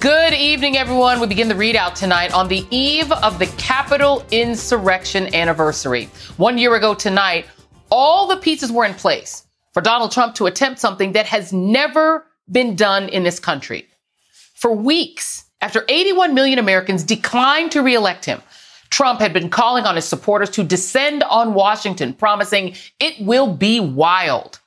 Good evening, everyone. We begin the ReidOut tonight on the eve of the Capitol insurrection anniversary. One year ago tonight, all the pieces were in place for Donald Trump to attempt something that has never been done in this country. For weeks, after 81 million Americans declined to reelect him, Trump had been calling on his supporters to descend on Washington, promising it will be wild.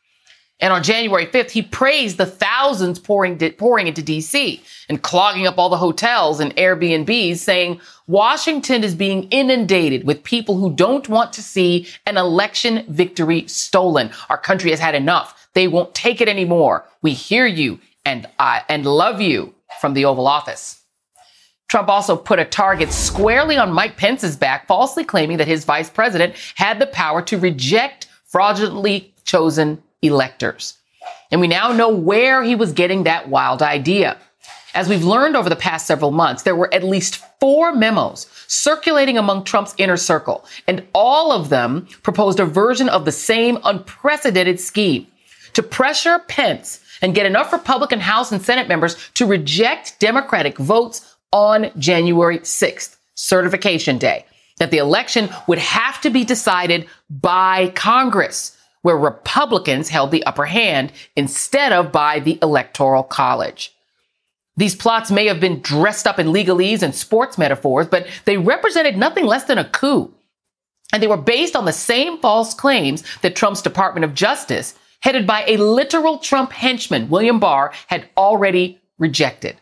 And on January 5th, he praised the thousands pouring, pouring into DC and clogging up all the hotels and Airbnbs, saying Washington is being inundated with people who don't want to see an election victory stolen. Our country has had enough. They won't take it anymore. We hear you and I, and love you from the Oval Office. Trump also put a target squarely on Mike Pence's back, falsely claiming that his vice president had the power to reject fraudulently chosen electors. And we now know where he was getting that wild idea. As we've learned over the past several months, there were at least four memos circulating among Trump's inner circle, and all of them proposed a version of the same unprecedented scheme to pressure Pence and get enough Republican House and Senate members to reject Democratic votes on January 6th, certification day, that the election would have to be decided by Congress where Republicans held the upper hand instead of by the Electoral College. These plots may have been dressed up in legalese and sports metaphors, but they represented nothing less than a coup. And they were based on the same false claims that Trump's Department of Justice, headed by a literal Trump henchman, William Barr, had already rejected.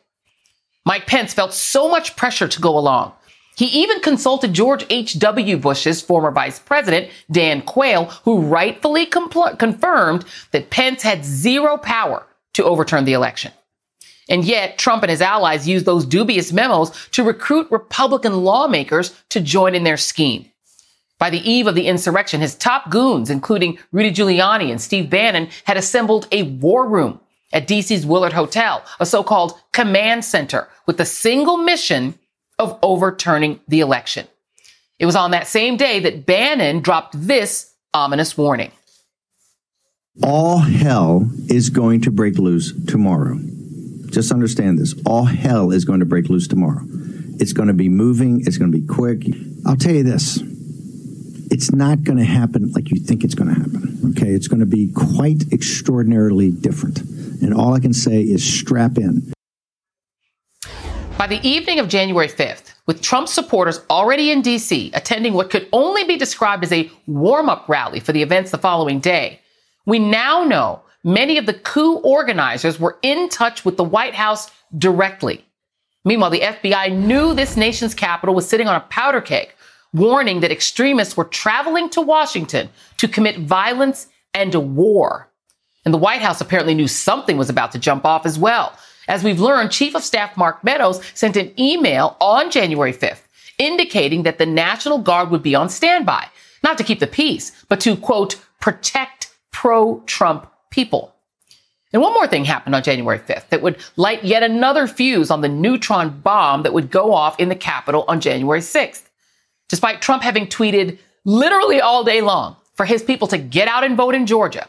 Mike Pence felt so much pressure to go along he even consulted George H.W. Bush's former vice president, Dan Quayle, who rightfully compl- confirmed that Pence had zero power to overturn the election. And yet, Trump and his allies used those dubious memos to recruit Republican lawmakers to join in their scheme. By the eve of the insurrection, his top goons, including Rudy Giuliani and Steve Bannon, had assembled a war room at DC's Willard Hotel, a so-called command center with the single mission of overturning the election. It was on that same day that Bannon dropped this ominous warning. All hell is going to break loose tomorrow. Just understand this. All hell is going to break loose tomorrow. It's going to be moving, it's going to be quick. I'll tell you this it's not going to happen like you think it's going to happen. Okay. It's going to be quite extraordinarily different. And all I can say is strap in. By the evening of January 5th, with Trump supporters already in D.C. attending what could only be described as a warm up rally for the events the following day, we now know many of the coup organizers were in touch with the White House directly. Meanwhile, the FBI knew this nation's capital was sitting on a powder keg, warning that extremists were traveling to Washington to commit violence and a war. And the White House apparently knew something was about to jump off as well as we've learned, Chief of Staff Mark Meadows sent an email on January 5th indicating that the National Guard would be on standby, not to keep the peace, but to, quote, protect pro Trump people. And one more thing happened on January 5th that would light yet another fuse on the neutron bomb that would go off in the Capitol on January 6th. Despite Trump having tweeted literally all day long for his people to get out and vote in Georgia,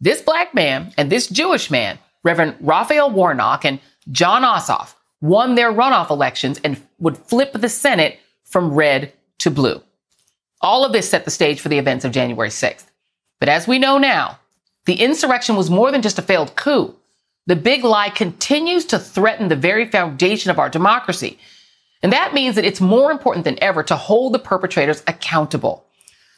this black man and this Jewish man Reverend Raphael Warnock and Jon Ossoff won their runoff elections and would flip the Senate from red to blue. All of this set the stage for the events of January 6th. But as we know now, the insurrection was more than just a failed coup. The big lie continues to threaten the very foundation of our democracy. And that means that it's more important than ever to hold the perpetrators accountable.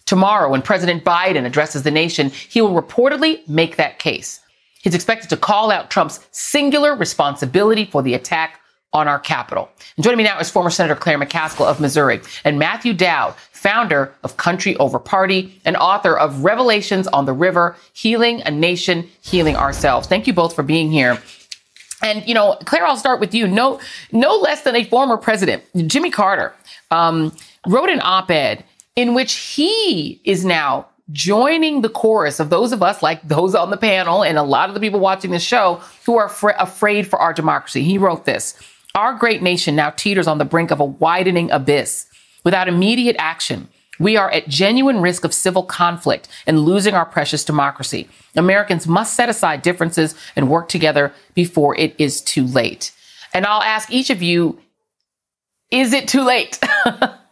Tomorrow, when President Biden addresses the nation, he will reportedly make that case. He's expected to call out Trump's singular responsibility for the attack on our capital. And joining me now is former Senator Claire McCaskill of Missouri and Matthew Dowd, founder of Country Over Party and author of Revelations on the River, Healing a Nation, Healing Ourselves. Thank you both for being here. And, you know, Claire, I'll start with you. No, no less than a former president, Jimmy Carter, um, wrote an op-ed in which he is now joining the chorus of those of us, like those on the panel and a lot of the people watching this show, who are fr- afraid for our democracy. He wrote this Our great nation now teeters on the brink of a widening abyss. Without immediate action, we are at genuine risk of civil conflict and losing our precious democracy. Americans must set aside differences and work together before it is too late. And I'll ask each of you, is it too late?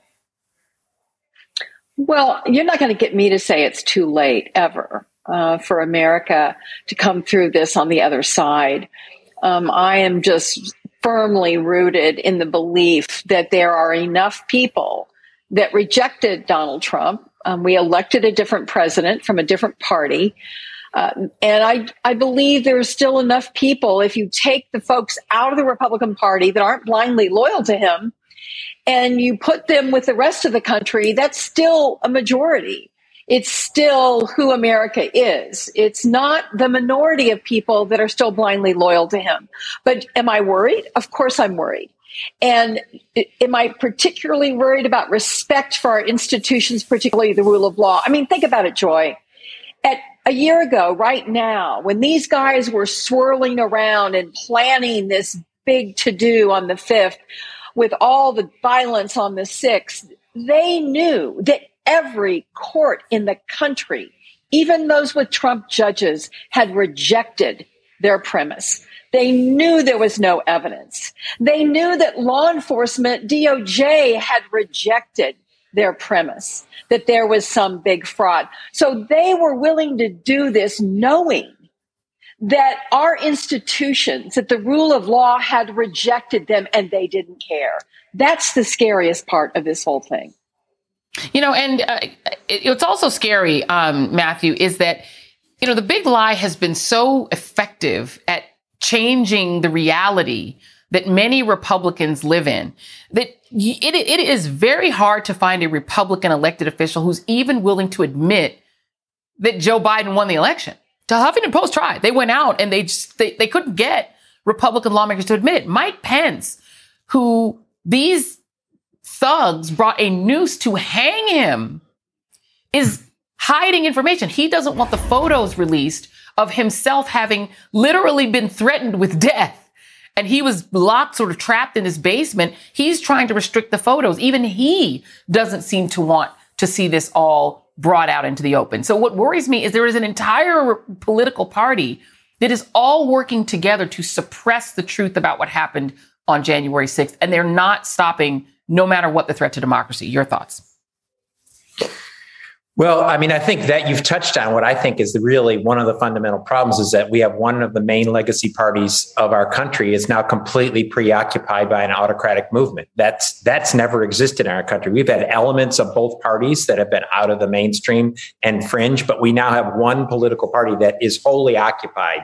well, you're not going to get me to say it's too late ever uh, for America to come through this on the other side. Um, I am just firmly rooted in the belief that there are enough people that rejected Donald Trump. Um, we elected a different president from a different party. Uh, and I, I believe there's still enough people, if you take the folks out of the Republican Party that aren't blindly loyal to him and you put them with the rest of the country, that's still a majority. It's still who America is. It's not the minority of people that are still blindly loyal to him. But am I worried? Of course I'm worried. And am I particularly worried about respect for our institutions, particularly the rule of law? I mean, think about it, Joy. At a year ago, right now, when these guys were swirling around and planning this big to do on the 5th with all the violence on the 6th, they knew that every court in the country, even those with Trump judges, had rejected their premise. They knew there was no evidence. They knew that law enforcement, DOJ, had rejected their premise that there was some big fraud. So they were willing to do this knowing that our institutions, that the rule of law had rejected them and they didn't care. That's the scariest part of this whole thing. You know, and uh, it, it's also scary, um, Matthew, is that, you know, the big lie has been so effective at changing the reality that many Republicans live in that it, it is very hard to find a Republican elected official who's even willing to admit that Joe Biden won the election. The Huffington Post tried. They went out and they just, they, they couldn't get Republican lawmakers to admit it. Mike Pence, who these thugs brought a noose to hang him, is hiding information. He doesn't want the photos released of himself having literally been threatened with death. And he was locked, sort of trapped in his basement. He's trying to restrict the photos. Even he doesn't seem to want to see this all brought out into the open. So what worries me is there is an entire political party that is all working together to suppress the truth about what happened on January 6th. And they're not stopping no matter what the threat to democracy. Your thoughts? Well, I mean, I think that you've touched on what I think is really one of the fundamental problems is that we have one of the main legacy parties of our country is now completely preoccupied by an autocratic movement. That's that's never existed in our country. We've had elements of both parties that have been out of the mainstream and fringe, but we now have one political party that is wholly occupied.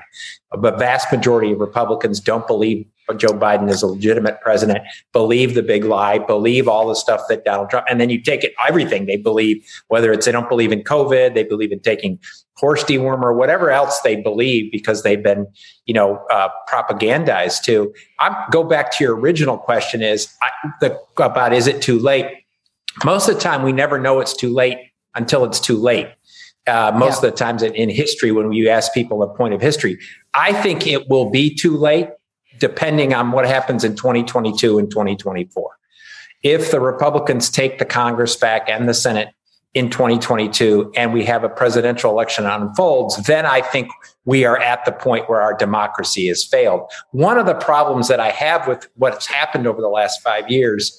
The vast majority of Republicans don't believe Joe Biden is a legitimate president, believe the big lie, believe all the stuff that Donald Trump, and then you take it everything they believe, whether it's they don't believe in COVID, they believe in taking horse dewormer, whatever else they believe because they've been, you know, uh, propagandized to. I go back to your original question: is I, the, about is it too late? Most of the time, we never know it's too late until it's too late. Uh, most yeah. of the times in, in history, when you ask people a point of history, I think it will be too late depending on what happens in 2022 and 2024. If the Republicans take the Congress back and the Senate in 2022 and we have a presidential election unfolds, then I think we are at the point where our democracy has failed. One of the problems that I have with what's happened over the last five years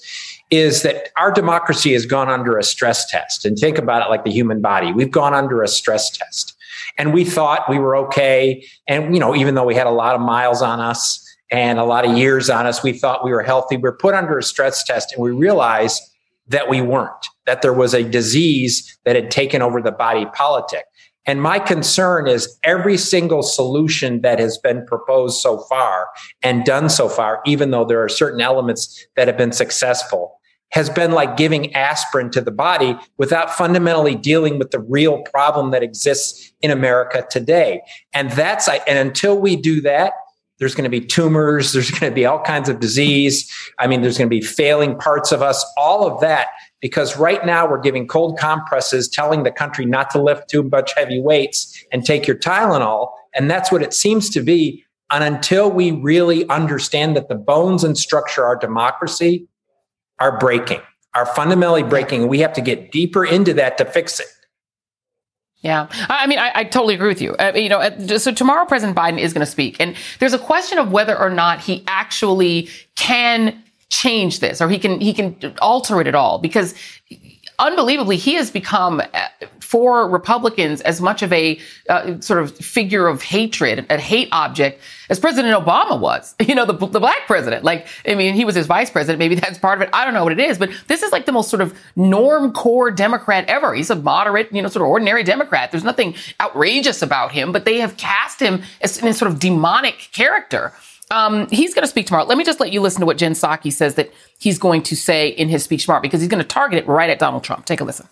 is that our democracy has gone under a stress test. And think about it like the human body. We've gone under a stress test. And we thought we were okay. And, you know, even though we had a lot of miles on us, and a lot of years on us. We thought we were healthy. We were put under a stress test and we realized that we weren't, that there was a disease that had taken over the body politic. And my concern is every single solution that has been proposed so far and done so far, even though there are certain elements that have been successful, has been like giving aspirin to the body without fundamentally dealing with the real problem that exists in America today. And that's, and until we do that, there's going to be tumors. There's going to be all kinds of disease. I mean, there's going to be failing parts of us, all of that, because right now we're giving cold compresses, telling the country not to lift too much heavy weights and take your Tylenol. And that's what it seems to be. And until we really understand that the bones and structure of our democracy are breaking, are fundamentally breaking, we have to get deeper into that to fix it. Yeah, I mean, I, I totally agree with you. Uh, you know, uh, so tomorrow President Biden is going to speak, and there's a question of whether or not he actually can change this or he can he can alter it at all because unbelievably he has become uh, for Republicans as much of a uh, sort of figure of hatred, a hate object as President Obama was. You know, the, the black president. Like, I mean, he was his vice president. Maybe that's part of it. I don't know what it is, but this is like the most sort of norm core Democrat ever. He's a moderate, you know, sort of ordinary Democrat. There's nothing outrageous about him, but they have cast him as a sort of demonic character. Um, he's going to speak tomorrow. Let me just let you listen to what Jen Psaki says that he's going to say in his speech tomorrow because he's going to target it right at Donald Trump. Take a listen.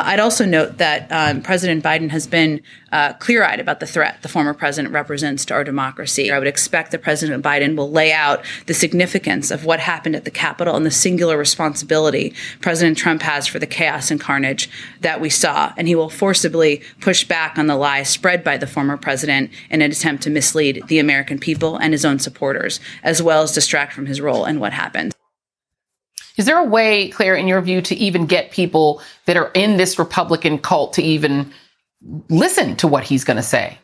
I'd also note that um, President Biden has been uh, clear eyed about the threat the former president represents to our democracy. I would expect that President Biden will lay out the significance of what happened at the Capitol and the singular responsibility President Trump has for the chaos and carnage that we saw. And he will forcibly push back on the lies spread by the former president in an attempt to mislead the American people and his own supporters, as well as distract from his role in what happened. Is there a way, Claire, in your view, to even get people that are in this Republican cult to even listen to what he's going to say?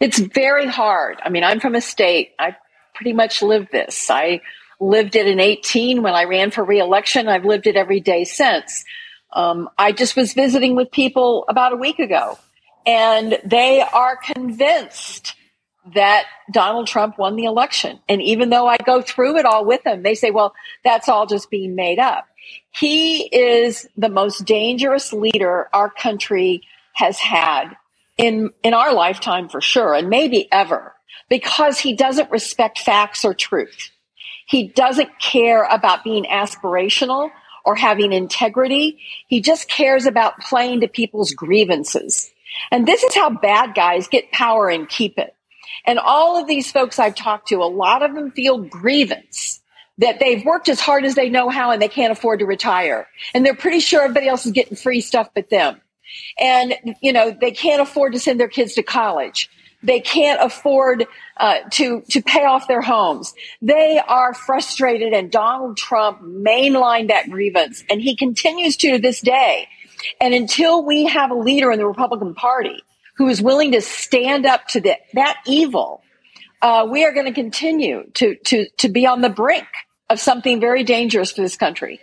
It's very hard. I mean, I'm from a state, I pretty much lived this. I lived it in 18 when I ran for reelection. I've lived it every day since. Um, I just was visiting with people about a week ago, and they are convinced that Donald Trump won the election. And even though I go through it all with them, they say, well, that's all just being made up. He is the most dangerous leader our country has had in, in our lifetime for sure, and maybe ever, because he doesn't respect facts or truth. He doesn't care about being aspirational or having integrity. He just cares about playing to people's grievances. And this is how bad guys get power and keep it. And all of these folks I've talked to, a lot of them feel grievance that they've worked as hard as they know how and they can't afford to retire. And they're pretty sure everybody else is getting free stuff but them. And, you know, they can't afford to send their kids to college. They can't afford uh, to to pay off their homes. They are frustrated, and Donald Trump mainlined that grievance, and he continues to to this day. And until we have a leader in the Republican Party who is willing to stand up to the, that evil, uh, we are going to continue to, to, to be on the brink of something very dangerous for this country.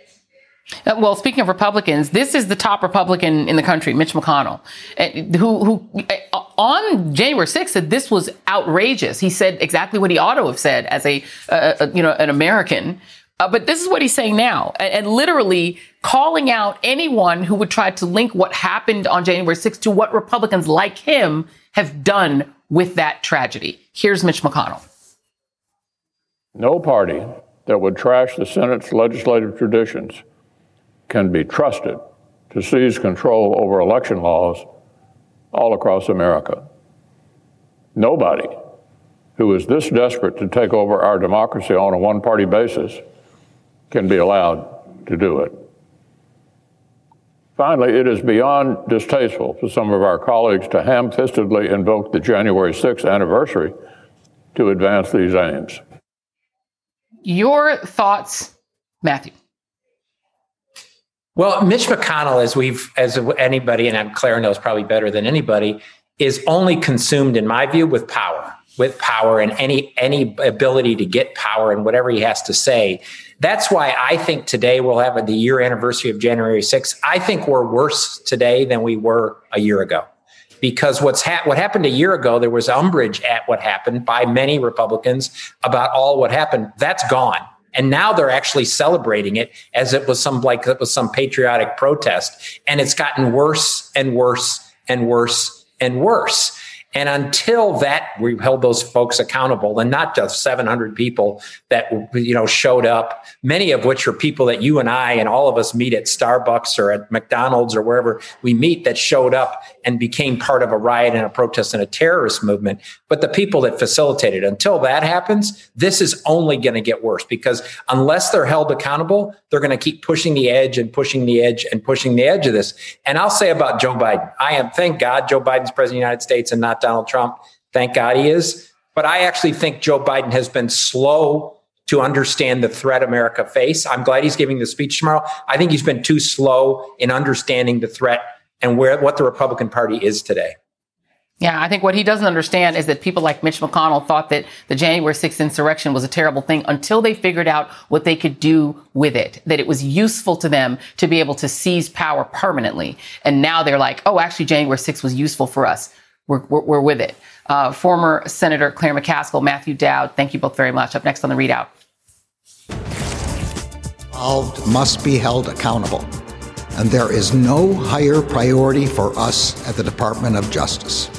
Uh, well, speaking of Republicans, this is the top Republican in the country, Mitch McConnell, uh, who, who uh, on January 6th said this was outrageous. He said exactly what he ought to have said as a, uh, you know, an American. Uh, but this is what he's saying now, and, and, literally calling out anyone who would try to link what happened on January 6th to what Republicans like him have done with that tragedy. Here's Mitch McConnell. No party that would trash the Senate's legislative traditions can be trusted to seize control over election laws all across America. Nobody who is this desperate to take over our democracy on a one party basis can be allowed to do it. Finally, it is beyond distasteful for some of our colleagues to ham fistedly invoke the January 6th anniversary to advance these aims. Your thoughts, Matthew? Well, Mitch McConnell, as we've, as anybody, and Claire knows probably better than anybody, is only consumed, in my view, with power with power and any any ability to get power and whatever he has to say. That's why I think today we'll have the year anniversary of January 6th. I think we're worse today than we were a year ago. Because what's ha- what happened a year ago, there was umbrage at what happened by many Republicans about all what happened. That's gone. And now they're actually celebrating it as it was some like it was some patriotic protest. And it's gotten worse and worse and worse and worse. And until that, we held those folks accountable and not just 700 people that, you know, showed up, many of which are people that you and I and all of us meet at Starbucks or at McDonald's or wherever we meet that showed up and became part of a riot and a protest and a terrorist movement. But the people that facilitated until that happens, this is only going to get worse because unless they're held accountable, they're going to keep pushing the edge and pushing the edge and pushing the edge of this. And I'll say about Joe Biden, I am, thank God, Joe Biden's president of the United States and not Donald Trump. Thank God he is. But I actually think Joe Biden has been slow to understand the threat America face. I'm glad he's giving the speech tomorrow. I think he's been too slow in understanding the threat and where what the Republican Party is today. Yeah, I think what he doesn't understand is that people like Mitch McConnell thought that the January 6th insurrection was a terrible thing until they figured out what they could do with it, that it was useful to them to be able to seize power permanently. And now they're like, oh, actually, January 6th was useful for us. We're, we're, we're with it. Uh, former Senator Claire McCaskill, Matthew Dowd, thank you both very much. Up next on the ReidOut. Must be held accountable. And there is no higher priority for us at the Department of Justice.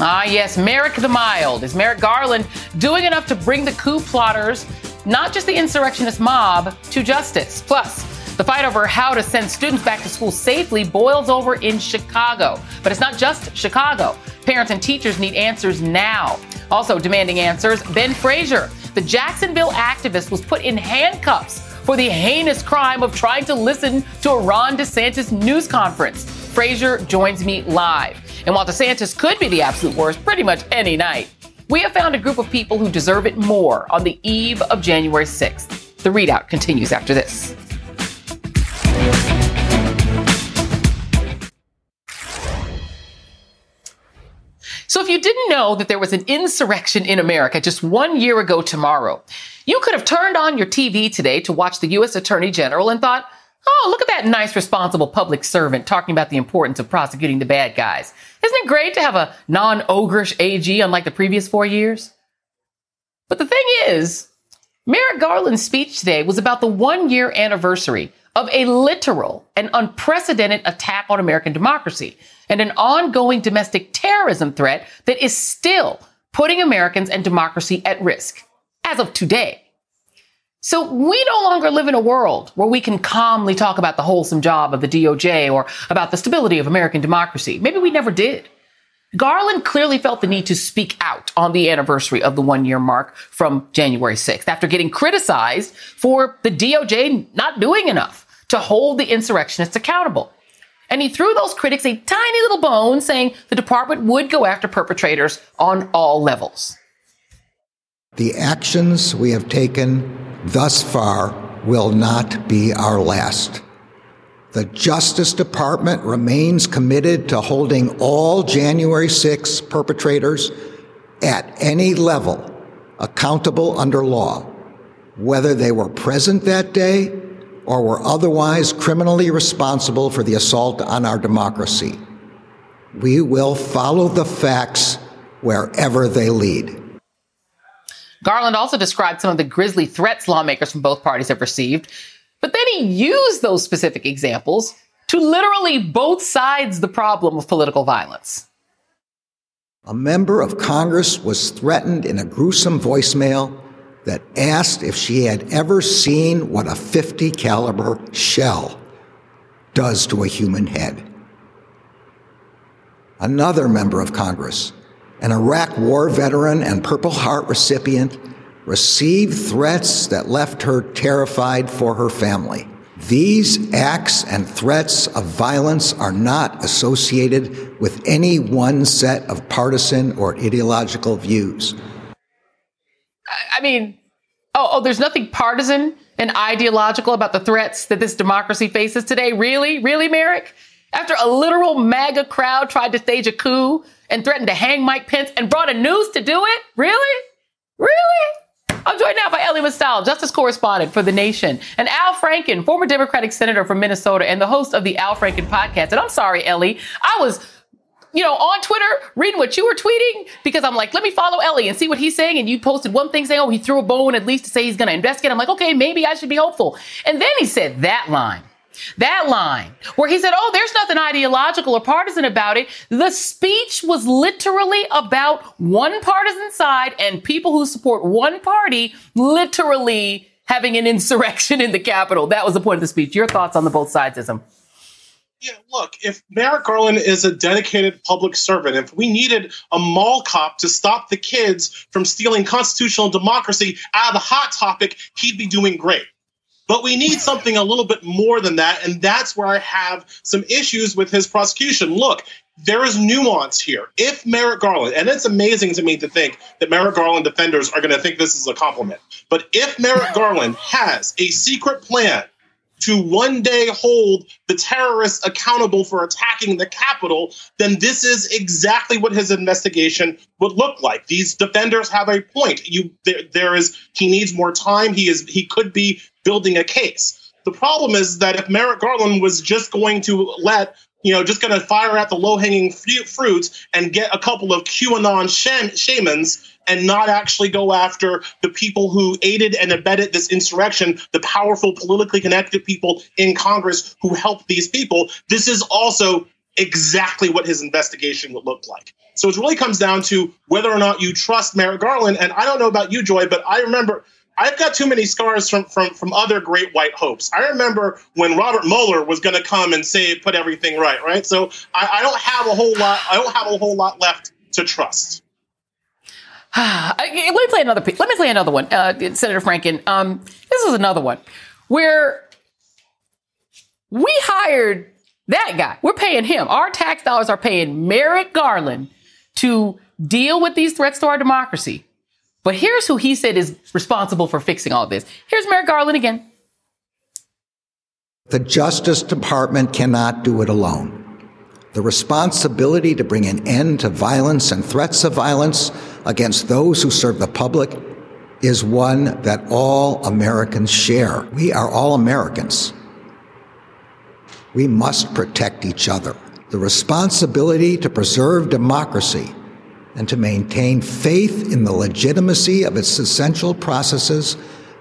Ah, yes, Merrick the Mild. Is Merrick Garland doing enough to bring the coup plotters, not just the insurrectionist mob, to justice? Plus, the fight over how to send students back to school safely boils over in Chicago. But it's not just Chicago. Parents and teachers need answers now. Also, demanding answers, Ben Frazier, the Jacksonville activist, was put in handcuffs for the heinous crime of trying to listen to a Ron DeSantis news conference. Frazier joins me live. And while DeSantis could be the absolute worst pretty much any night, we have found a group of people who deserve it more on the eve of January 6th. The ReidOut continues after this. So, if you didn't know that there was an insurrection in America just one year ago tomorrow, you could have turned on your TV today to watch the U.S. Attorney General and thought, oh, look at that nice, responsible public servant talking about the importance of prosecuting the bad guys. Isn't it great to have a non ogreish AG unlike the previous four years? But the thing is, Merrick Garland's speech today was about the one year anniversary of a literal and unprecedented attack on American democracy and an ongoing domestic terrorism threat that is still putting Americans and democracy at risk as of today. So we no longer live in a world where we can calmly talk about the wholesome job of the DOJ or about the stability of American democracy. Maybe we never did. Garland clearly felt the need to speak out on the anniversary of the one year mark from January 6th after getting criticized for the DOJ not doing enough to hold the insurrectionists accountable. And he threw those critics a tiny little bone saying the department would go after perpetrators on all levels. The actions we have taken thus far will not be our last. The Justice Department remains committed to holding all January 6 perpetrators at any level accountable under law, whether they were present that day or were otherwise criminally responsible for the assault on our democracy. We will follow the facts wherever they lead. Garland also described some of the grisly threats lawmakers from both parties have received, but then he used those specific examples to literally both sides the problem of political violence. A member of Congress was threatened in a gruesome voicemail that asked if she had ever seen what a 50 caliber shell does to a human head. Another member of Congress an Iraq War veteran and Purple Heart recipient, received threats that left her terrified for her family. These acts and threats of violence are not associated with any one set of partisan or ideological views. I mean, oh, oh, there's nothing partisan and ideological about the threats that this democracy faces today. Really? Really, Merrick? After a literal MAGA crowd tried to stage a coup and threatened to hang Mike Pence and brought a noose to do it? Really? Really? I'm joined now by Elie Mystal, justice correspondent for The Nation, and Al Franken, former Democratic senator from Minnesota and the host of the Al Franken podcast. And I'm sorry, Elie, I was you know, on Twitter, reading what you were tweeting because I'm like, let me follow Ellie and see what he's saying. And you posted one thing saying, oh, he threw a bone at least to say he's going to investigate. I'm like, okay, maybe I should be hopeful. And then he said that line. That line where he said, Oh, there's nothing ideological or partisan about it. The speech was literally about one partisan side and people who support one party literally having an insurrection in the Capitol. That was the point of the speech. Your thoughts on the both sidesism? Yeah, look, if Merrick Garland is a dedicated public servant, if we needed a mall cop to stop the kids from stealing constitutional democracy out of the hot topic, he'd be doing great. But we need something a little bit more than that. And that's where I have some issues with his prosecution. Look, there is nuance here. If Merrick Garland, and it's amazing to me to think that Merrick Garland defenders are going to think this is a compliment, but if Merrick Garland has a secret plan to one day hold the terrorists accountable for attacking the Capitol, then this is exactly what his investigation would look like. These defenders have a point. You there, there is he needs more time. He is he could be building a case. The problem is that if Merrick Garland was just going to let you know, just going to fire at the low hanging fruits and get a couple of QAnon shamans and not actually go after the people who aided and abetted this insurrection, the powerful, politically connected people in Congress who helped these people. This is also exactly what his investigation would look like. So it really comes down to whether or not you trust Merrick Garland. And I don't know about you, Joy, but I remember I've got too many scars from from from other great white hopes. I remember when Robert Mueller was going to come and say put everything right, right? So I, I, don't have a whole lot. I don't have a whole lot left to trust. let me play another. Let me play another one, uh, Senator Franken. Um, this is another one where we hired that guy. We're paying him. Our tax dollars are paying Merrick Garland to deal with these threats to our democracy. But here's who he said is responsible for fixing all this. Here's Merrick Garland again. The Justice Department cannot do it alone. The responsibility to bring an end to violence and threats of violence against those who serve the public is one that all Americans share. We are all Americans. We must protect each other. The responsibility to preserve democracy and to maintain faith in the legitimacy of its essential processes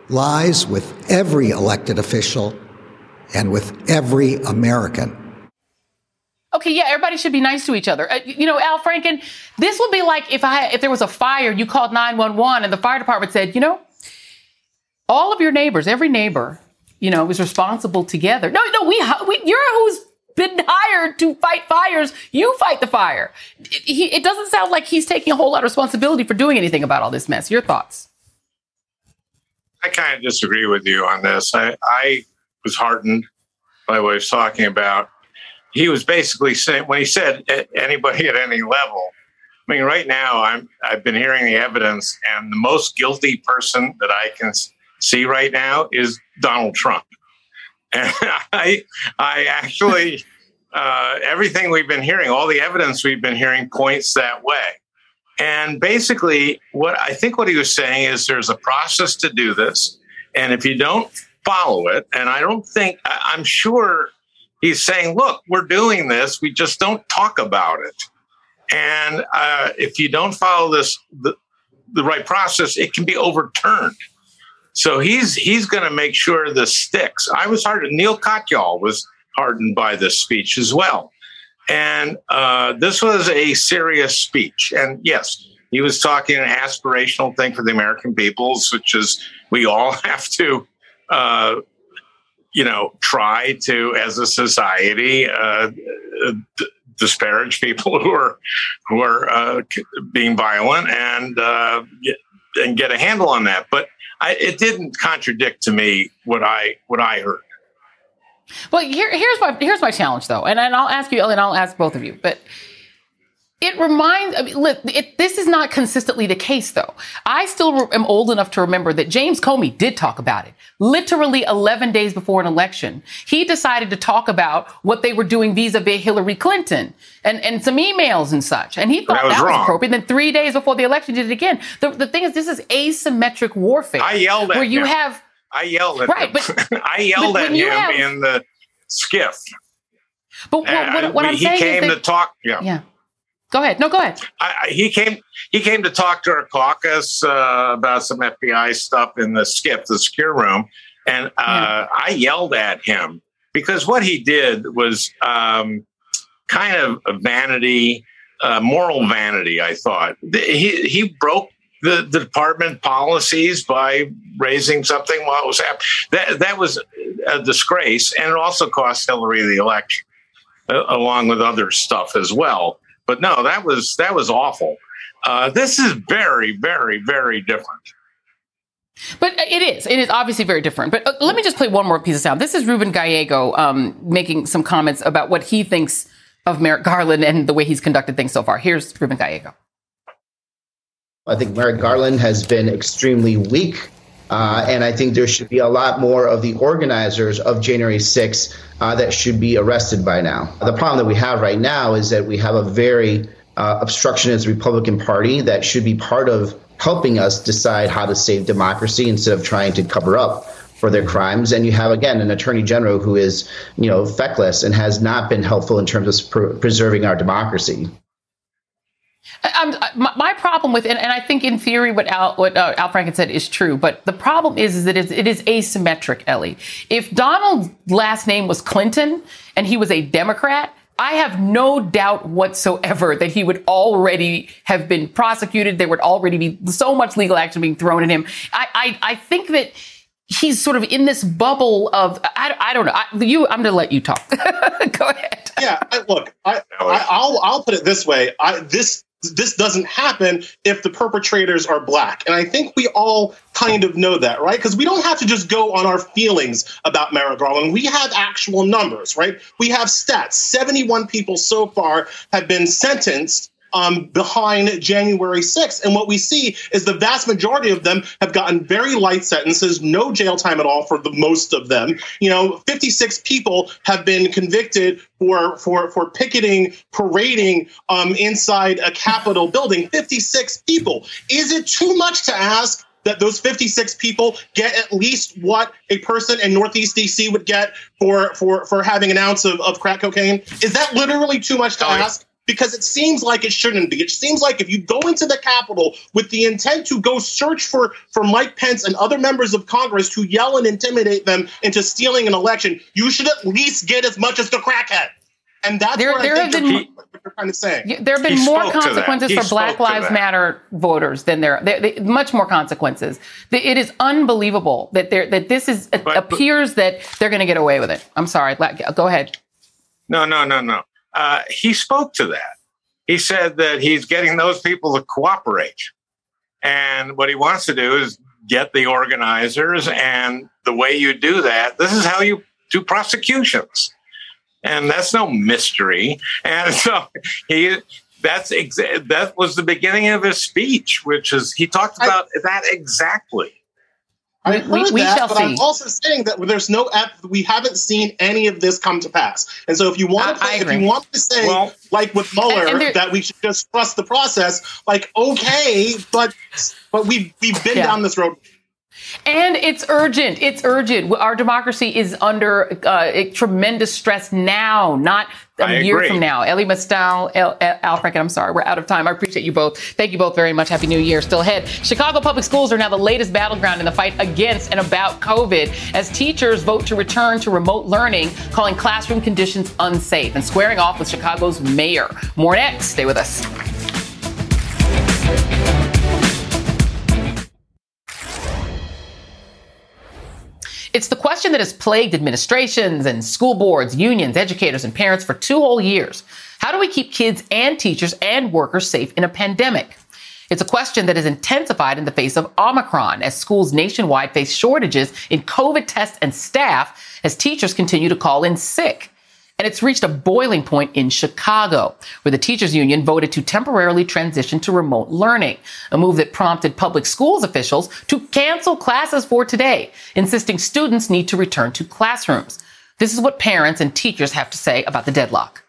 lies with every elected official and with every American. Okay, yeah, everybody should be nice to each other. Uh, you know, Al Franken, this would be like if I if there was a fire, you called 911 and the fire department said, "You know, all of your neighbors, every neighbor, you know, is responsible together." No, no, we, we you're who's been hired to fight fires. You fight the fire. It, he, it doesn't sound like he's taking a whole lot of responsibility for doing anything about all this mess. Your thoughts? I kind of disagree with you on this. I, I was heartened by what he was talking about. He was basically saying when he said anybody at any level. I mean, right now I'm I've been hearing the evidence, and the most guilty person that I can see right now is Donald Trump. And I, I actually, uh, everything we've been hearing, all the evidence we've been hearing points that way. And basically, what I think what he was saying is there's a process to do this. And if you don't follow it, and I don't think, I'm sure he's saying, look, we're doing this, we just don't talk about it. And uh, if you don't follow this, the, the right process, it can be overturned. So he's he's going to make sure this sticks. I was hardened. Neal Katyal was hardened by this speech as well, and uh, this was a serious speech. And yes, he was talking an aspirational thing for the American peoples, which is we all have to. Uh, you know, try to, as a society, uh, d- disparage people who are who are uh, being violent and uh, and get a handle on that. But I, it didn't contradict to me what I what I heard. Well, here, here's my here's my challenge though, and, and I'll ask you, and I'll ask both of you, but it reminds, I mean, look, it, this is not consistently the case though. I still am old enough to remember that James Comey did talk about it. Literally 11 days before an election, he decided to talk about what they were doing vis-a-vis Hillary Clinton and, and some emails and such. And he thought that was, that was appropriate. Then three days before the election, did it again. The, the thing is, this is asymmetric warfare. I yelled at where you him. have. I yelled at right, him. But, I yelled but at him have, in the SCIF. But what, what, what I'm he saying came is that, to talk. Yeah. Yeah. Go ahead. No, go ahead. I, he came. He came to talk to our caucus uh, about some FBI stuff in the SCIF, the secure room, and uh, yeah. I yelled at him because what he did was um, kind of a vanity, uh, moral vanity. I thought he he broke the, the department policies by raising something while it was happening. That that was a disgrace, and it also cost Hillary the election, uh, along with other stuff as well. But no, that was that was awful. Uh, this is very, very, very different. But it is. It is obviously very different. But uh, let me just play one more piece of sound. This is Ruben Gallego um, making some comments about what he thinks of Merrick Garland and the way he's conducted things so far. Here's Ruben Gallego. I think Merrick Garland has been extremely weak Uh, and I think there should be a lot more of the organizers of January 6th uh, that should be arrested by now. The problem that we have right now is that we have a very uh, obstructionist Republican Party that should be part of helping us decide how to save democracy instead of trying to cover up for their crimes. And you have, again, an attorney general who is, you know, feckless and has not been helpful in terms of pr- preserving our democracy. My, problem with it, and I think in theory what Al, what uh, Al Franken said is true, but the problem is, is that it is asymmetric, Elie. If Donald's last name was Clinton and he was a Democrat, I have no doubt whatsoever that he would already have been prosecuted. There would already be so much legal action being thrown at him. I, I, I think that he's sort of in this bubble of I, I don't know. I, you, I'm going to let you talk. Go ahead. Yeah, I, look, I, will I'll put it this way. I, this this doesn't happen if the perpetrators are black. And I think we all kind of know that, right? Because we don't have to just go on our feelings about Merrick Garland. We have actual numbers, right? We have stats. 71 people so far have been sentenced um, behind January 6th. And what we see is the vast majority of them have gotten very light sentences, no jail time at all for the most of them. You know, 56 people have been convicted for for for picketing, parading um, inside a Capitol building. 56 people. Is it too much to ask? that those 56 people get at least what a person in Northeast DC would get for for for having an ounce of, of crack cocaine? Is that literally too much to ask? Because it seems like it shouldn't be. It seems like if you go into the Capitol with the intent to go search for, for Mike Pence and other members of Congress to yell and intimidate them into stealing an election, you should at least get as much as the crackhead. And that's there, what there I think have been, what you're kind of saying. There have been he more consequences for Black Lives Matter voters than there, they, they, much more consequences. It is unbelievable that there that this is but, appears that they're going to get away with it. I'm sorry. Go ahead. No, no, no, no uh, he spoke to that. He said that he's getting those people to cooperate. And what he wants to do is get the organizers. And the way you do that, this is how you do prosecutions. And that's no mystery. And so he that's exa- that was the beginning of his speech, which is he talked about I, that exactly. I heard we, we that, but see. I'm also saying that there's no we haven't seen any of this come to pass. And so if you want to, play, if you want to say well, like with Mueller and, and that we should just trust the process, like okay, but but we've we've been yeah. down this road and it's urgent. It's urgent. Our democracy is under uh, tremendous stress now, not a year from now. Elie Mystal, El, El, Al Franken, I'm sorry, we're out of time. I appreciate you both. Thank you both very much. Happy New Year. Still ahead. Chicago public schools are now the latest battleground in the fight against and about COVID as teachers vote to return to remote learning, calling classroom conditions unsafe and squaring off with Chicago's mayor. More next. Stay with us. It's the question that has plagued administrations and school boards, unions, educators, and parents for two whole years. How do we keep kids and teachers and workers safe in a pandemic? It's a question that has intensified in the face of Omicron as schools nationwide face shortages in COVID tests and staff as teachers continue to call in sick. And it's reached a boiling point in Chicago, where the teachers union voted to temporarily transition to remote learning, a move that prompted public schools officials to cancel classes for today, insisting students need to return to classrooms. This is what parents and teachers have to say about the deadlock.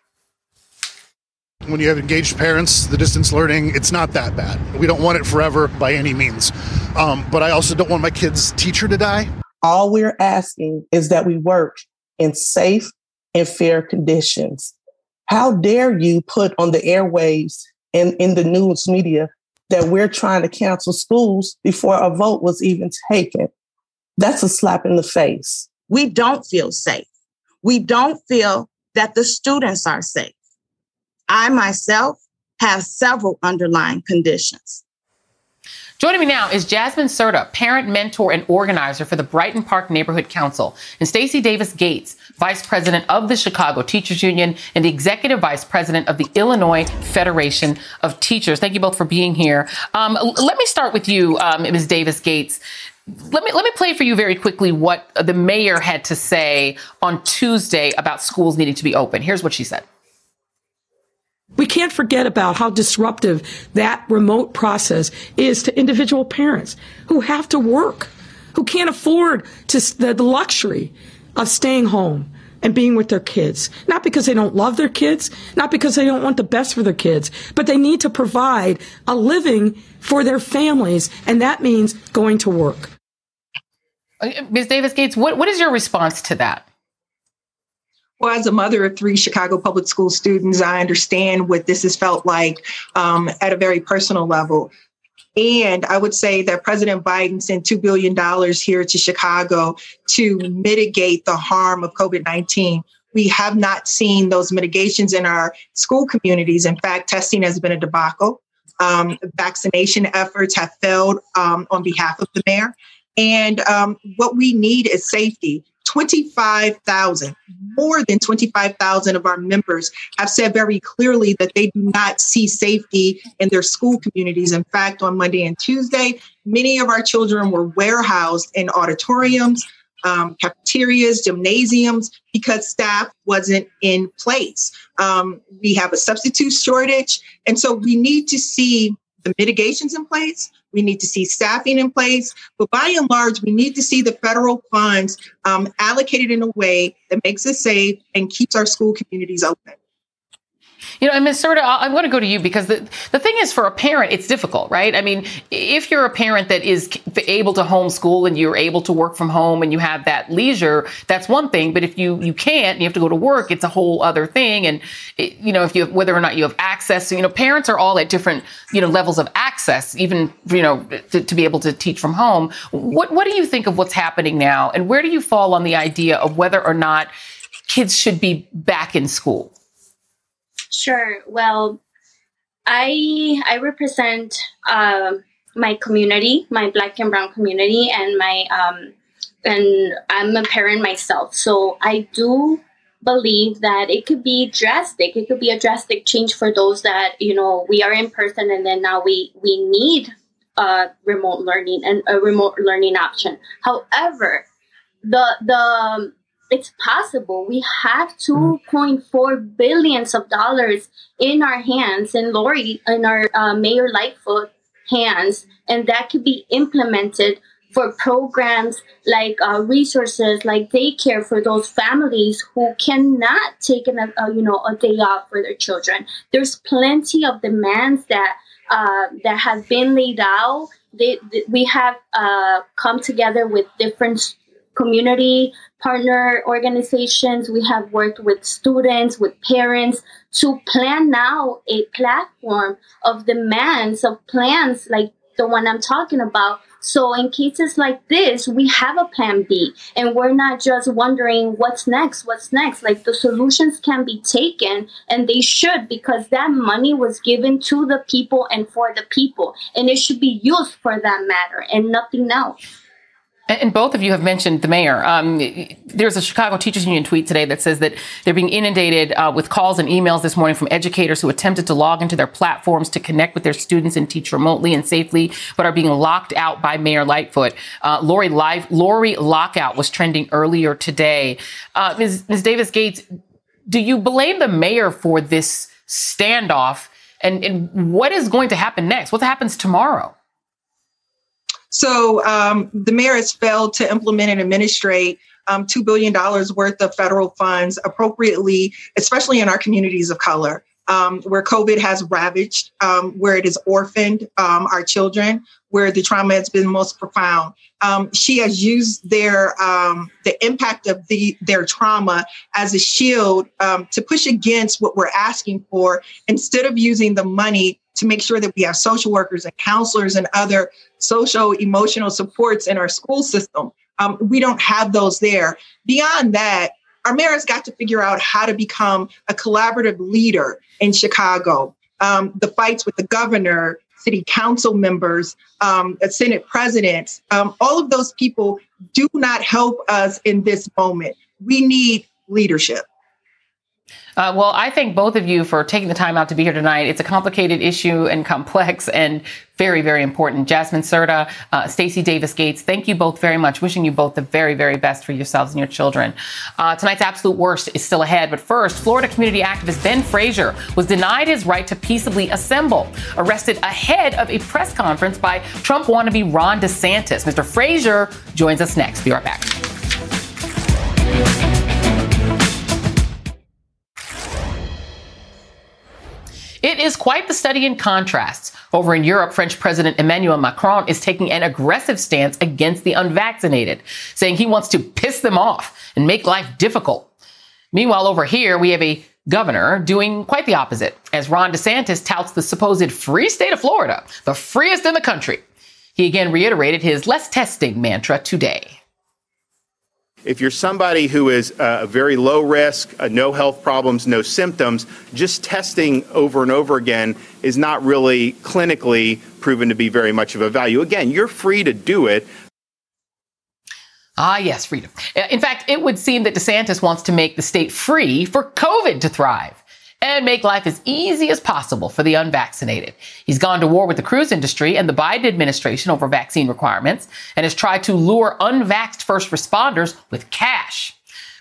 When you have engaged parents, the distance learning, it's not that bad. We don't want it forever by any means. Um, but I also don't want my kid's teacher to die. All we're asking is that we work in safe in fair conditions. How dare you put on the airwaves and in the news media that we're trying to cancel schools before a vote was even taken? That's a slap in the face. We don't feel safe. We don't feel that the students are safe. I myself have several underlying conditions. Joining me now is Jasmine Serta, parent, mentor, and organizer for the Brighton Park Neighborhood Council, and Stacy Davis Gates, vice president of the Chicago Teachers Union and the executive vice president of the Illinois Federation of Teachers. Thank you both for being here. Um, let me start with you, um, Ms. Davis Gates. Let me let me play for you very quickly what the mayor had to say on Tuesday about schools needing to be open. Here's what she said. We can't forget about how disruptive that remote process is to individual parents who have to work who can't afford to the, luxury of staying home and being with their kids. Not because they don't love their kids, not because they don't want the best for their kids, but they need to provide a living for their families. And that means going to work. Uh, Ms. Davis Gates, what, what is your response to that? Well, as a mother of three Chicago public school students, I understand what this has felt like um, at a very personal level. And I would say that President Biden sent $2 billion here to Chicago to mitigate the harm of COVID 19. We have not seen those mitigations in our school communities. In fact, testing has been a debacle. Um, vaccination efforts have failed um, on behalf of the mayor. And um, what we need is safety. 25,000, more than 25,000 of our members have said very clearly that they do not see safety in their school communities. In fact, on Monday and Tuesday, many of our children were warehoused in auditoriums, um, cafeterias, gymnasiums, because staff wasn't in place. Um, we have a substitute shortage. And so we need to see mitigations in place. We need to see staffing in place. But by and large, we need to see the federal funds um, allocated in a way that makes us safe and keeps our school communities open. You know, and Ms. Serta, I'm going to go to you because the, the thing is for a parent, it's difficult, right? I mean, if you're a parent that is able to homeschool and you're able to work from home and you have that leisure, that's one thing. But if you, you can't and you have to go to work, it's a whole other thing. And, it, you know, if you, whether or not you have access, so, you know, parents are all at different, you know, levels of access, even, you know, eh, to, to be able to teach from home. What, what do you think of what's happening now? And where do you fall on the idea of whether or not kids should be back in school? Sure. Well, I I represent uh, my community, my Black and Brown community, and my um, and I'm a parent myself, so I do believe that it could be drastic. It could be a drastic change for those that you know we are in person, and then now we we need uh, remote learning and a remote learning option. However, the the it's possible. We have mm-hmm. 2.4 billions of dollars in our hands, in Lori, in our uh, Mayor Lightfoot hands, and that could be implemented for programs like uh, resources like daycare for those families who cannot take an, uh, you know a day off for their children. There's plenty of demands that uh, that have been laid out. They, they, we have uh, come together with different community partner organizations. We have worked with students, with parents to plan now a platform of demands of plans like the one I'm talking about. So in cases like this, we have a plan B and we're not just wondering what's next, what's next. Like the solutions can be taken and they should because that money was given to the people and for the people and it should be used for that matter and nothing else. And both of you have mentioned the mayor. Um, there's a Chicago Teachers Union tweet today that says that they're being inundated uh, with calls and emails this morning from educators who attempted to log into their platforms to connect with their students and teach remotely and safely, but are being locked out by Mayor Lightfoot. Uh, Lori, Live, Lori Lockout was trending earlier today. Uh, Ms., Ms. Davis Gates, do you blame the mayor for this standoff? And, and what is going to happen next? What happens tomorrow? So um, the mayor has failed to implement and administrate um, $2 billion worth of federal funds appropriately, especially in our communities of color. Um, where COVID has ravaged, um, where it has orphaned um, our children, where the trauma has been most profound. Um, she has used their um, the impact of the their trauma as a shield um, to push against what we're asking for, instead of using the money to make sure that we have social workers and counselors and other social emotional supports in our school system. Um, we don't have those there. Beyond that, our mayor has got to figure out how to become a collaborative leader in Chicago. Um, the fights with the governor, city council members, um, Senate presidents, um, all of those people do not help us in this moment. We need leadership. Uh, well, I thank both of you for taking the time out to be here tonight. It's a complicated issue and complex and very, very important. Jasmine Serta, uh, Stacey Davis Gates, thank you both very much. Wishing you both the very, very best for yourselves and your children. Uh, tonight's absolute worst is still ahead, but first, Florida community activist Ben Frazier was denied his right to peaceably assemble, arrested ahead of a press conference by Trump wannabe Ron DeSantis. Mr. Frazier joins us next. Be right back. Is quite the study in contrasts. Over in Europe, French President Emmanuel Macron is taking an aggressive stance against the unvaccinated, saying he wants to piss them off and make life difficult. Meanwhile, over here, we have a governor doing quite the opposite, as Ron DeSantis touts the supposed free state of Florida, the freest in the country. He again reiterated his less testing mantra today. If you're somebody who is uh, very low risk, uh, no health problems, no symptoms, just testing over and over again is not really clinically proven to be very much of a value. Again, you're free to do it. Ah, yes, freedom. In fact, it would seem that DeSantis wants to make the state free for COVID to thrive and make life as easy as possible for the unvaccinated. He's gone to war with the cruise industry and the Biden administration over vaccine requirements and has tried to lure unvaxxed first responders with cash.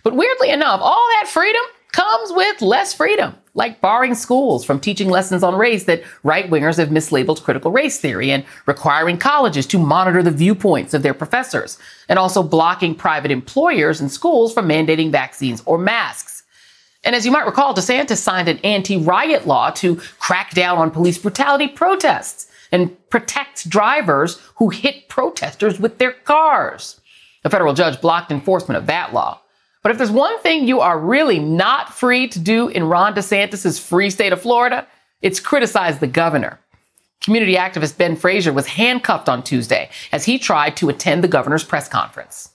But weirdly enough, all that freedom comes with less freedom, like barring schools from teaching lessons on race that right wingers have mislabeled critical race theory and requiring colleges to monitor the viewpoints of their professors, and also blocking private employers and schools from mandating vaccines or masks. And as you might recall, DeSantis signed an anti riot law to crack down on police brutality protests and protect drivers who hit protesters with their cars. A federal judge blocked enforcement of that law. But if there's one thing you are really not free to do in Ron DeSantis' free state of Florida, it's criticize the governor. Community activist Ben Frazier was handcuffed on Tuesday as he tried to attend the governor's press conference.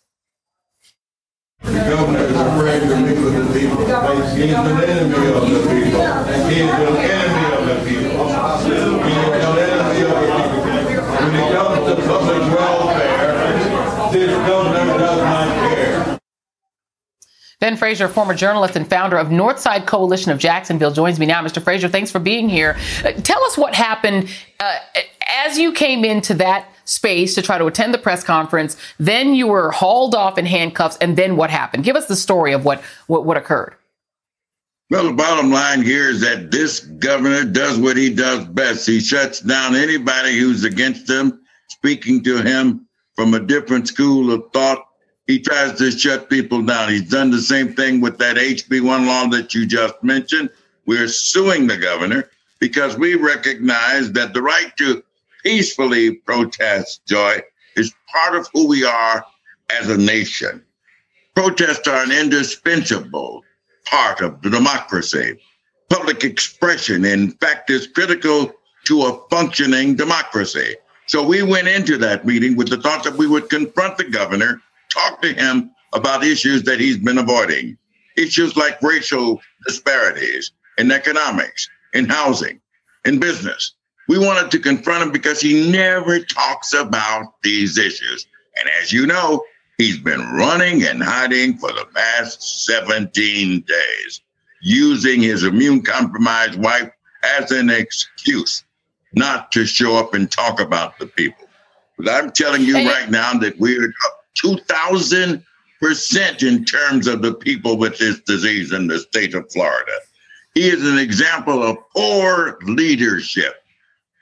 The governor is afraid to meet with the people. He's an enemy of the people. He is an enemy of the people. He is an enemy of the people. When it comes to public welfare, this governor does not care. Ben Frazier, former journalist and founder of Northside Coalition of Jacksonville, joins me now. Mr. Frazier, thanks for being here. Uh, tell us what happened uh, as you came into that space to try to attend the press conference. Then you were hauled off in handcuffs. And then what happened? Give us the story of what, what, what occurred. Well, the bottom line here is that this governor does what he does best. He shuts down anybody who's against him, speaking to him from a different school of thought. He tries to shut people down. He's done the same thing with that HB1 law that you just mentioned. We're suing the governor because we recognize that the right to peacefully protest, Joy, is part of who we are as a nation. Protests are an indispensable part of the democracy. Public expression, in fact, is critical to a functioning democracy. So we went into that meeting with the thought that we would confront the governor, talk to him about issues that he's been avoiding, issues like racial disparities in economics, in housing, in business. We wanted to confront him because he never talks about these issues. And as you know, he's been running and hiding for the past 17 days, using his immune compromised wife as an excuse not to show up and talk about the people. But I'm telling you right now that we're up 2,000% in terms of the people with this disease in the state of Florida. He is an example of poor leadership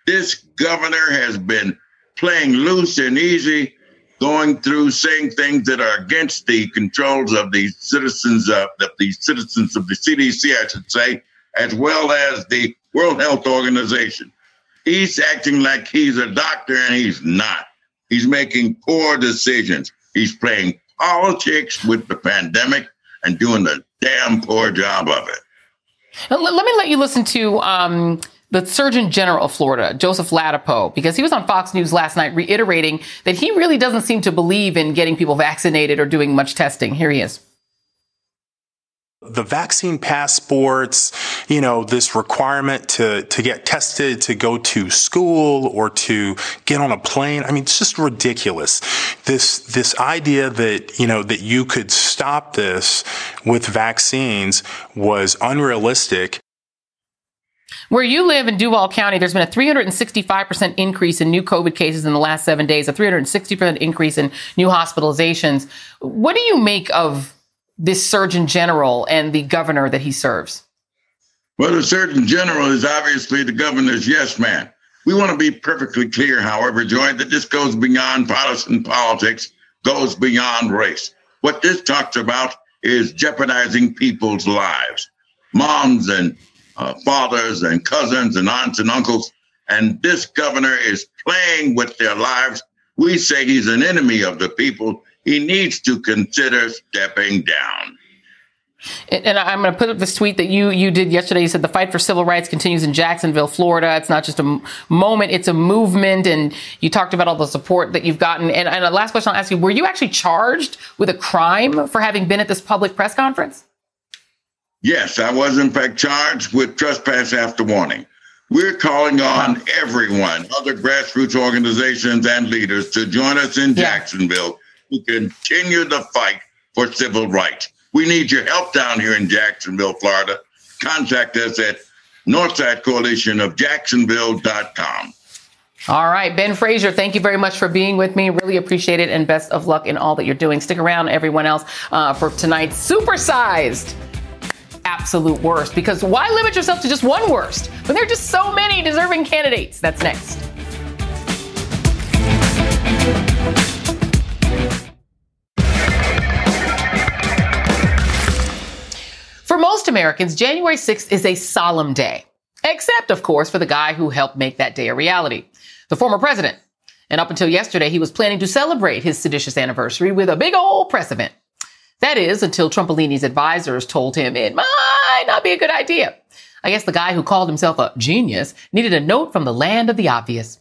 this governor has been playing loose and easy, going through saying things that are against the controls of the citizens of the, citizens of the CDC, I should say, as well as the World Health Organization. He's acting like he's a doctor and he's not. He's making poor decisions. He's playing politics with the pandemic and doing a damn poor job of it. Let me let you listen to um, the Surgeon General of Florida, Joseph Ladapo, because he was on Fox News last night reiterating that he really doesn't seem to believe in getting people vaccinated or doing much testing. Here he is. the vaccine passports, you know, this requirement to, to get tested to go to school or to get on a plane. I mean, it's just ridiculous. This, this idea that, you know, that you could stop this with vaccines was unrealistic. Where you live in Duval County, there's been a 365% increase in new COVID cases in the last seven days, a 360% increase in new hospitalizations. What do you make of this Surgeon General and the governor that he serves? Well, the Surgeon General is obviously the governor's yes man. We want to be perfectly clear, however, Joy, that this goes beyond partisan politics, goes beyond race. What this talks about is jeopardizing people's lives, moms and uh, fathers and cousins and aunts and uncles. And this governor is playing with their lives. We say he's an enemy of the people he needs to consider stepping down. And I'm going to put up this tweet that you you did yesterday. You said the fight for civil rights continues in Jacksonville, Florida. It's not just a moment; it's a movement. And you talked about all the support that you've gotten. And, and the last question I'll ask you: Were you actually charged with a crime for having been at this public press conference? Yes, I was in fact charged with trespass after warning. We're calling on everyone, other grassroots organizations and leaders, to join us in Jacksonville to continue the fight for civil rights. We need your help down here in Jacksonville, Florida. Contact us at Northside Coalition of All right, Ben Frazier, thank you very much for being with me. Really appreciate it, and best of luck in all that you're doing. Stick around, everyone else, uh, for tonight's supersized absolute worst. Because why limit yourself to just one worst when there are just so many deserving candidates? That's next. For most Americans, January 6th is a solemn day. Except, of course, for the guy who helped make that day a reality the former president. And up until yesterday, he was planning to celebrate his seditious anniversary with a big old press event. That is, until Trumpolini's advisors told him it might not be a good idea. I guess the guy who called himself a genius needed a note from the land of the obvious.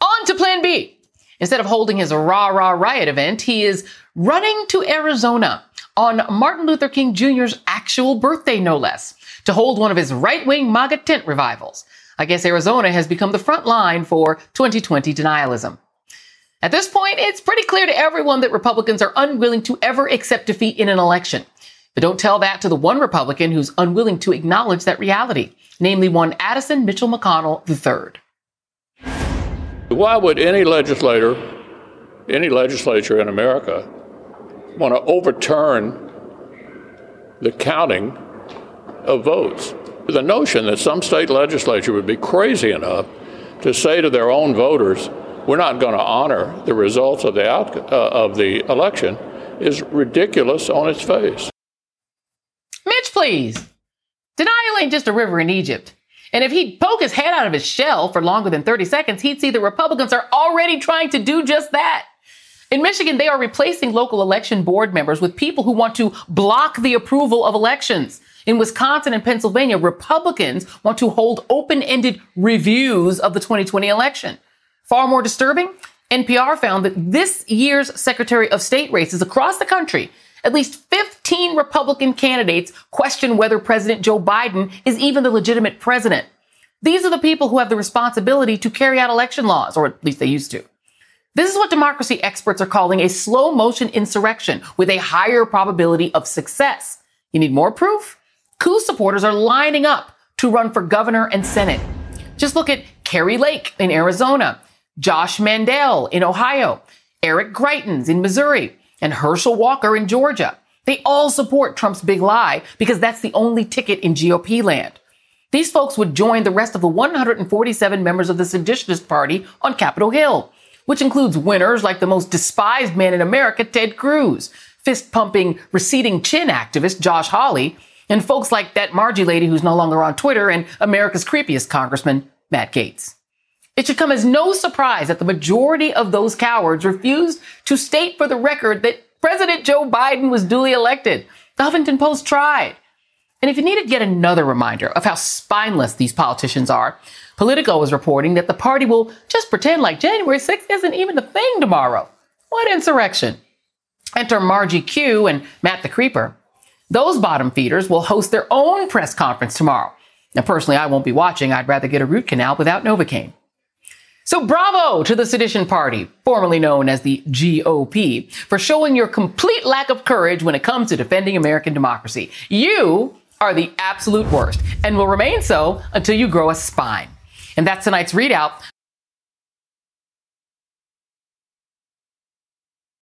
On to plan B. Instead of holding his rah rah riot event, he is running to Arizona on Martin Luther King Jr.'s actual birthday, no less, to hold one of his right wing MAGA tent revivals. I guess Arizona has become the front line for 2020 denialism. At this point, it's pretty clear to everyone that Republicans are unwilling to ever accept defeat in an election. But don't tell that to the one Republican who's unwilling to acknowledge that reality, namely one Addison Mitchell McConnell III. Why would any legislator, any legislature in America, want to overturn the counting of votes. The notion that some state legislature would be crazy enough to say to their own voters, we're not going to honor the results of the, out, uh, of the election is ridiculous on its face. Mitch, please. Denial ain't just a river in Egypt. And if he'd poke his head out of his shell for longer than 30 seconds, he'd see the Republicans are already trying to do just that. In Michigan, they are replacing local election board members with people who want to block the approval of elections. In Wisconsin and Pennsylvania, Republicans want to hold open-ended reviews of the 2020 election. Far more disturbing, NPR found that this year's Secretary of State races across the country, at least 15 Republican candidates question whether President Joe Biden is even the legitimate president. These are the people who have the responsibility to carry out election laws, or at least they used to. This is what democracy experts are calling a slow motion insurrection with a higher probability of success. You need more proof? Coup supporters are lining up to run for governor and Senate. Just look at Kari Lake in Arizona, Josh Mandel in Ohio, Eric Greitens in Missouri, and Herschel Walker in Georgia. They all support Trump's big lie because that's the only ticket in GOP land. These folks would join the rest of the 147 members of the Seditionist Party on Capitol Hill which includes winners like the most despised man in America, Ted Cruz, fist pumping, receding chin activist Josh Hawley, and folks like that Margie lady who's no longer on Twitter and America's creepiest congressman, Matt Gaetz. It should come as no surprise that the majority of those cowards refused to state for the record that President Joe Biden was duly elected. The Huffington Post tried. And if you needed yet another reminder of how spineless these politicians are, Politico was reporting that the party will just pretend like January 6th isn't even a thing tomorrow. What insurrection? Enter Margie Q and Matt the Creeper. Those bottom feeders will host their own press conference tomorrow. Now, personally, I won't be watching. I'd rather get a root canal without Novocaine. So bravo to the Sedition Party, formerly known as the GOP, for showing your complete lack of courage when it comes to defending American democracy. You are the absolute worst and will remain so until you grow a spine. And that's tonight's ReidOut.